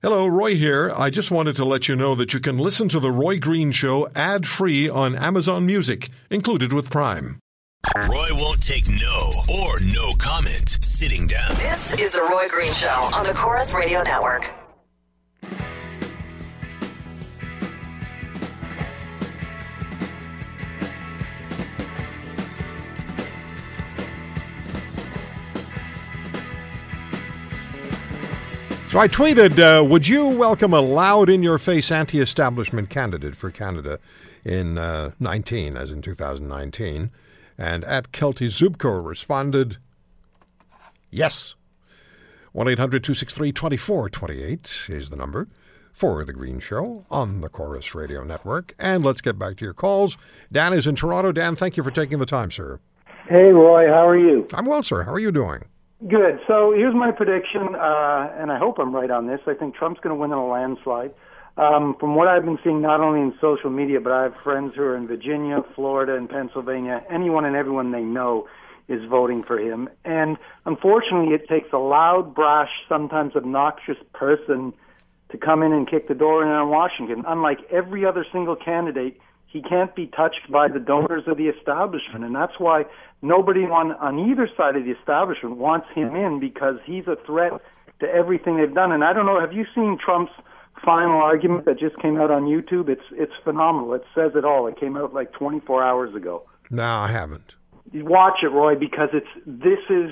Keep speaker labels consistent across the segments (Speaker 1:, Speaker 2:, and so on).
Speaker 1: Hello, Roy here. I just wanted to let you know that you can listen to The Roy Green Show ad free on Amazon Music, included with Prime.
Speaker 2: Roy won't take no or no comment sitting down.
Speaker 3: This is The Roy Green Show on the Corus Radio Network.
Speaker 1: So I tweeted, uh, would you welcome a loud in your face anti establishment candidate for Canada in uh, 19, as in 2019? And at Kelty Zubko responded, yes. 1 800 263 2428 is the number for The Green Show on the Corus Radio Network. And let's get back to your calls. Dan is in Toronto. Dan, thank you for taking the time, sir.
Speaker 4: Hey, Roy, how are you?
Speaker 1: I'm well, sir. How are you doing?
Speaker 4: Good. So here's my prediction, uh, and I hope I'm right on this. I think Trump's going to win in a landslide. Um, from what I've been seeing, not only in social media, but I have friends who are in Virginia, Florida, and Pennsylvania. Anyone and everyone they know is voting for him. And unfortunately, it takes a loud, brash, sometimes obnoxious person to come in and kick the door in on Washington. Unlike every other single candidate, he can't be touched by the donors of the establishment. And that's why nobody on, on either side of the establishment wants him in because he's a threat to everything they've done. And I don't know, have you seen Trump's final argument that just came out on YouTube? It's it's phenomenal. It says it all. It came out like 24 hours ago.
Speaker 1: No, I haven't.
Speaker 4: Watch it, Roy, because it's this is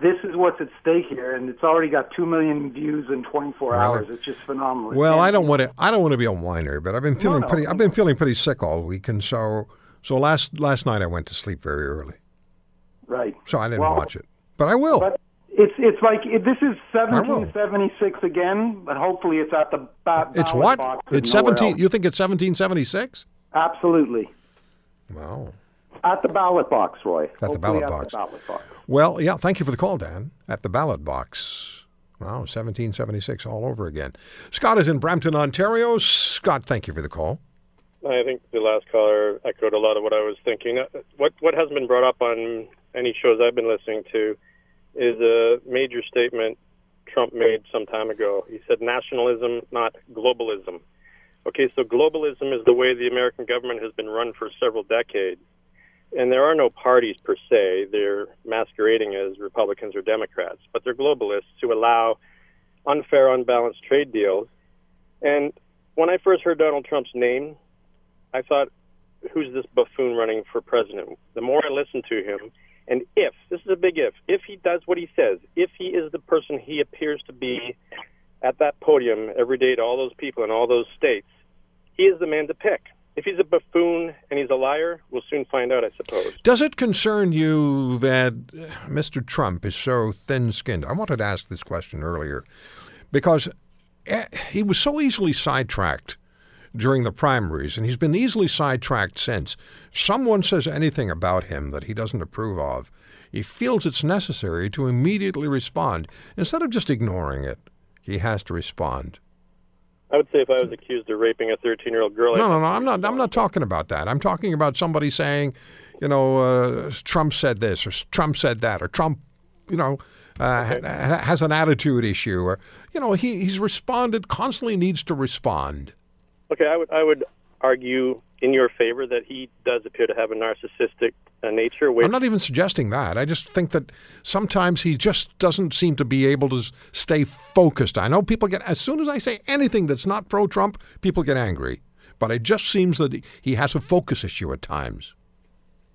Speaker 4: this is what's at stake here, and it's already got two million views in 24
Speaker 1: Really?
Speaker 4: hours. It's just phenomenal.
Speaker 1: Well,
Speaker 4: And-
Speaker 1: I don't want to. I don't want to be a whiner, but I've been feeling
Speaker 4: no,
Speaker 1: pretty.
Speaker 4: no,
Speaker 1: I've been feeling pretty sick all week, and so so last last night I went to sleep very early,
Speaker 4: right.
Speaker 1: so I didn't
Speaker 4: Well,
Speaker 1: watch it. But I will.
Speaker 4: But it's it's like it, this is 1776 again, but hopefully it's at the ba-
Speaker 1: it's what?
Speaker 4: box
Speaker 1: It's
Speaker 4: nowhere
Speaker 1: seventeen.
Speaker 4: else.
Speaker 1: You think it's seventeen seventy six?
Speaker 4: Absolutely.
Speaker 1: Wow.
Speaker 4: At the ballot box, Roy.
Speaker 1: the
Speaker 4: Hopefully
Speaker 1: ballot
Speaker 4: at
Speaker 1: box.
Speaker 4: The ballot box.
Speaker 1: Well, yeah. Thank you for the call, Dan. At the ballot box. Wow, seventeen seventy six all over again. Scott is in Brampton, Ontario. Scott, thank you for the call.
Speaker 5: I think the last caller echoed a lot of what I was thinking. Uh, What what hasn't been brought up on any shows I've been listening to is a major statement Trump made some time ago. He said nationalism, not globalism. Okay, so globalism is the way the American government has been run for several decades. And there are no parties per se. They're masquerading as Republicans or Democrats, but they're globalists who allow unfair, unbalanced trade deals. And when I first heard Donald Trump's name, I thought, who's this buffoon running for president? The more I listened to him, and if, this is a big if, if he does what he says, if he is the person he appears to be at that podium every day to all those people in all those states, he is the man to pick. If he's a buffoon and he's a liar, we'll soon find out, I suppose.
Speaker 1: Does it concern you that uh, Mr. Trump is so thin skinned? I wanted to ask this question earlier because eh, he was so easily sidetracked during the primaries, and he's been easily sidetracked since. Someone says anything about him that he doesn't approve of, he feels it's necessary to immediately respond. Instead of just ignoring it, he has to respond.
Speaker 5: I would say if I was accused of raping a 13 year old girl,
Speaker 1: No, no, no. I'm not. I'm not talking about that. I'm talking about somebody saying, you know, uh, Trump said this or Trump said that or Trump, you know, uh, ha- ha- has an attitude issue or you know he he's responded constantly needs to respond.
Speaker 5: Okay, I would I would argue in your favor that he does appear to have a narcissistic nature. Which
Speaker 1: I'm not even suggesting that. I just think that sometimes he just doesn't seem to be able to stay focused. I know people get as soon as I say anything that's not pro Trump, people get angry. But it just seems that he- he has a focus issue at times.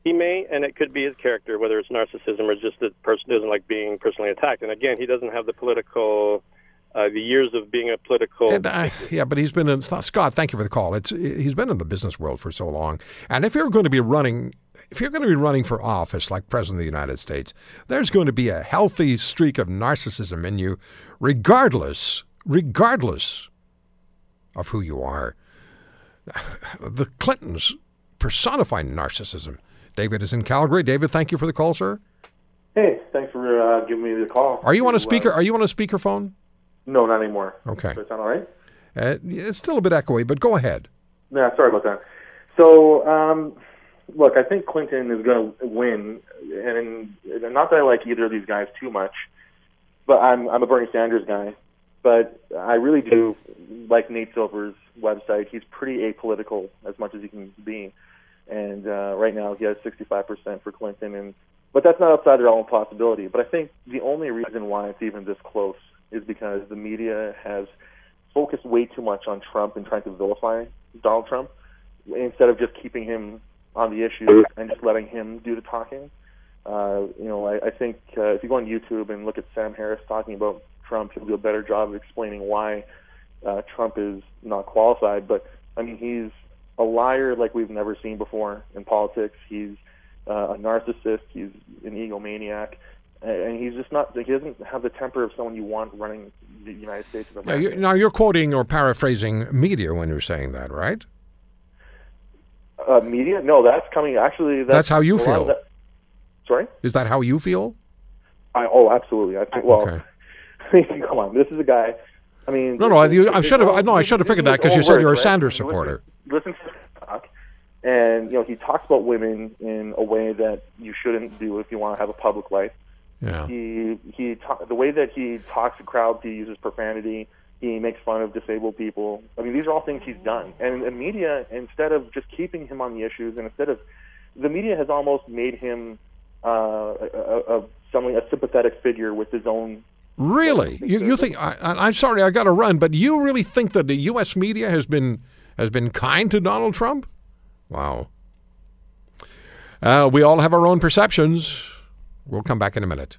Speaker 5: he may, and it could be his character, whether it's narcissism or just the person doesn't like being personally attacked. And again, he doesn't have the political, uh, the years of being a political.
Speaker 1: And, uh, yeah, but he's been in Scott. Thank you for the call. It's he's been in the business world for so long, and if you're going to be running, if you're going to be running for office like president of the United States, there's going to be a healthy streak of narcissism in you, regardless, regardless of who you are. The Clintons personify narcissism. David is in Calgary. David, thank you for the call, sir.
Speaker 6: Hey, thanks for uh, giving me the call.
Speaker 1: Are you on a
Speaker 6: uh,
Speaker 1: speaker? Are you on a speakerphone?
Speaker 6: No, not anymore.
Speaker 1: Okay.
Speaker 6: Does that sound all right?
Speaker 1: Uh, it's still a bit echoey, but go ahead.
Speaker 6: Yeah, sorry about that. So, um, look, I think Clinton is going to win, and, and not that I like either of these guys too much, but I'm I'm a Bernie Sanders guy, But I really do like Nate Silver's website. He's pretty apolitical as much as he can be. And uh, right now he has 65% for Clinton. And but that's not outside the realm of possibility. But I think the only reason why it's even this close is because the media has focused way too much on Trump and trying to vilify Donald Trump instead of just keeping him on the issue and just letting him do the talking. Uh, you know, I, I think uh, if you go on YouTube and look at Sam Harris talking about Trump, he'll do a better job of explaining why uh, Trump is not qualified. But I mean, he's a liar like we've never seen before in politics. He's uh, a narcissist. He's an egomaniac, and he's just not. He doesn't have the temper of someone you want running the United States of
Speaker 1: Now,
Speaker 6: America.
Speaker 1: you, now you're quoting or paraphrasing media when you're saying that, right?
Speaker 6: Uh, media? No, that's coming. Actually, that's,
Speaker 1: That's how you
Speaker 6: a lot of
Speaker 1: feel.
Speaker 6: that- Sorry?
Speaker 1: Is that how you feel?
Speaker 6: I, oh, absolutely. I think. Well,
Speaker 1: Okay.
Speaker 6: come on. This is a guy. I mean,
Speaker 1: No, no, I- you- I should have-
Speaker 6: all-
Speaker 1: I know, I should have figured that 'cause you said you're a
Speaker 6: right?
Speaker 1: Sanders supporter.
Speaker 6: Listen, to him talk, and you know he talks about women in a way that you shouldn't do if you want to have a public life.
Speaker 1: Yeah.
Speaker 6: He he ta- the way that he talks to crowds, he uses profanity. He makes fun of disabled people. I mean, these are all things he's done. And the media, instead of just keeping him on the issues, and instead of the media has almost made him uh, a, a, a something a sympathetic figure with his own.
Speaker 1: Really? You, you think? I, I- I'm sorry, I got to run, but you really think that the U.S. media has been has been kind to Donald Trump? Wow. Uh, we all have our own perceptions. We'll come back in a minute.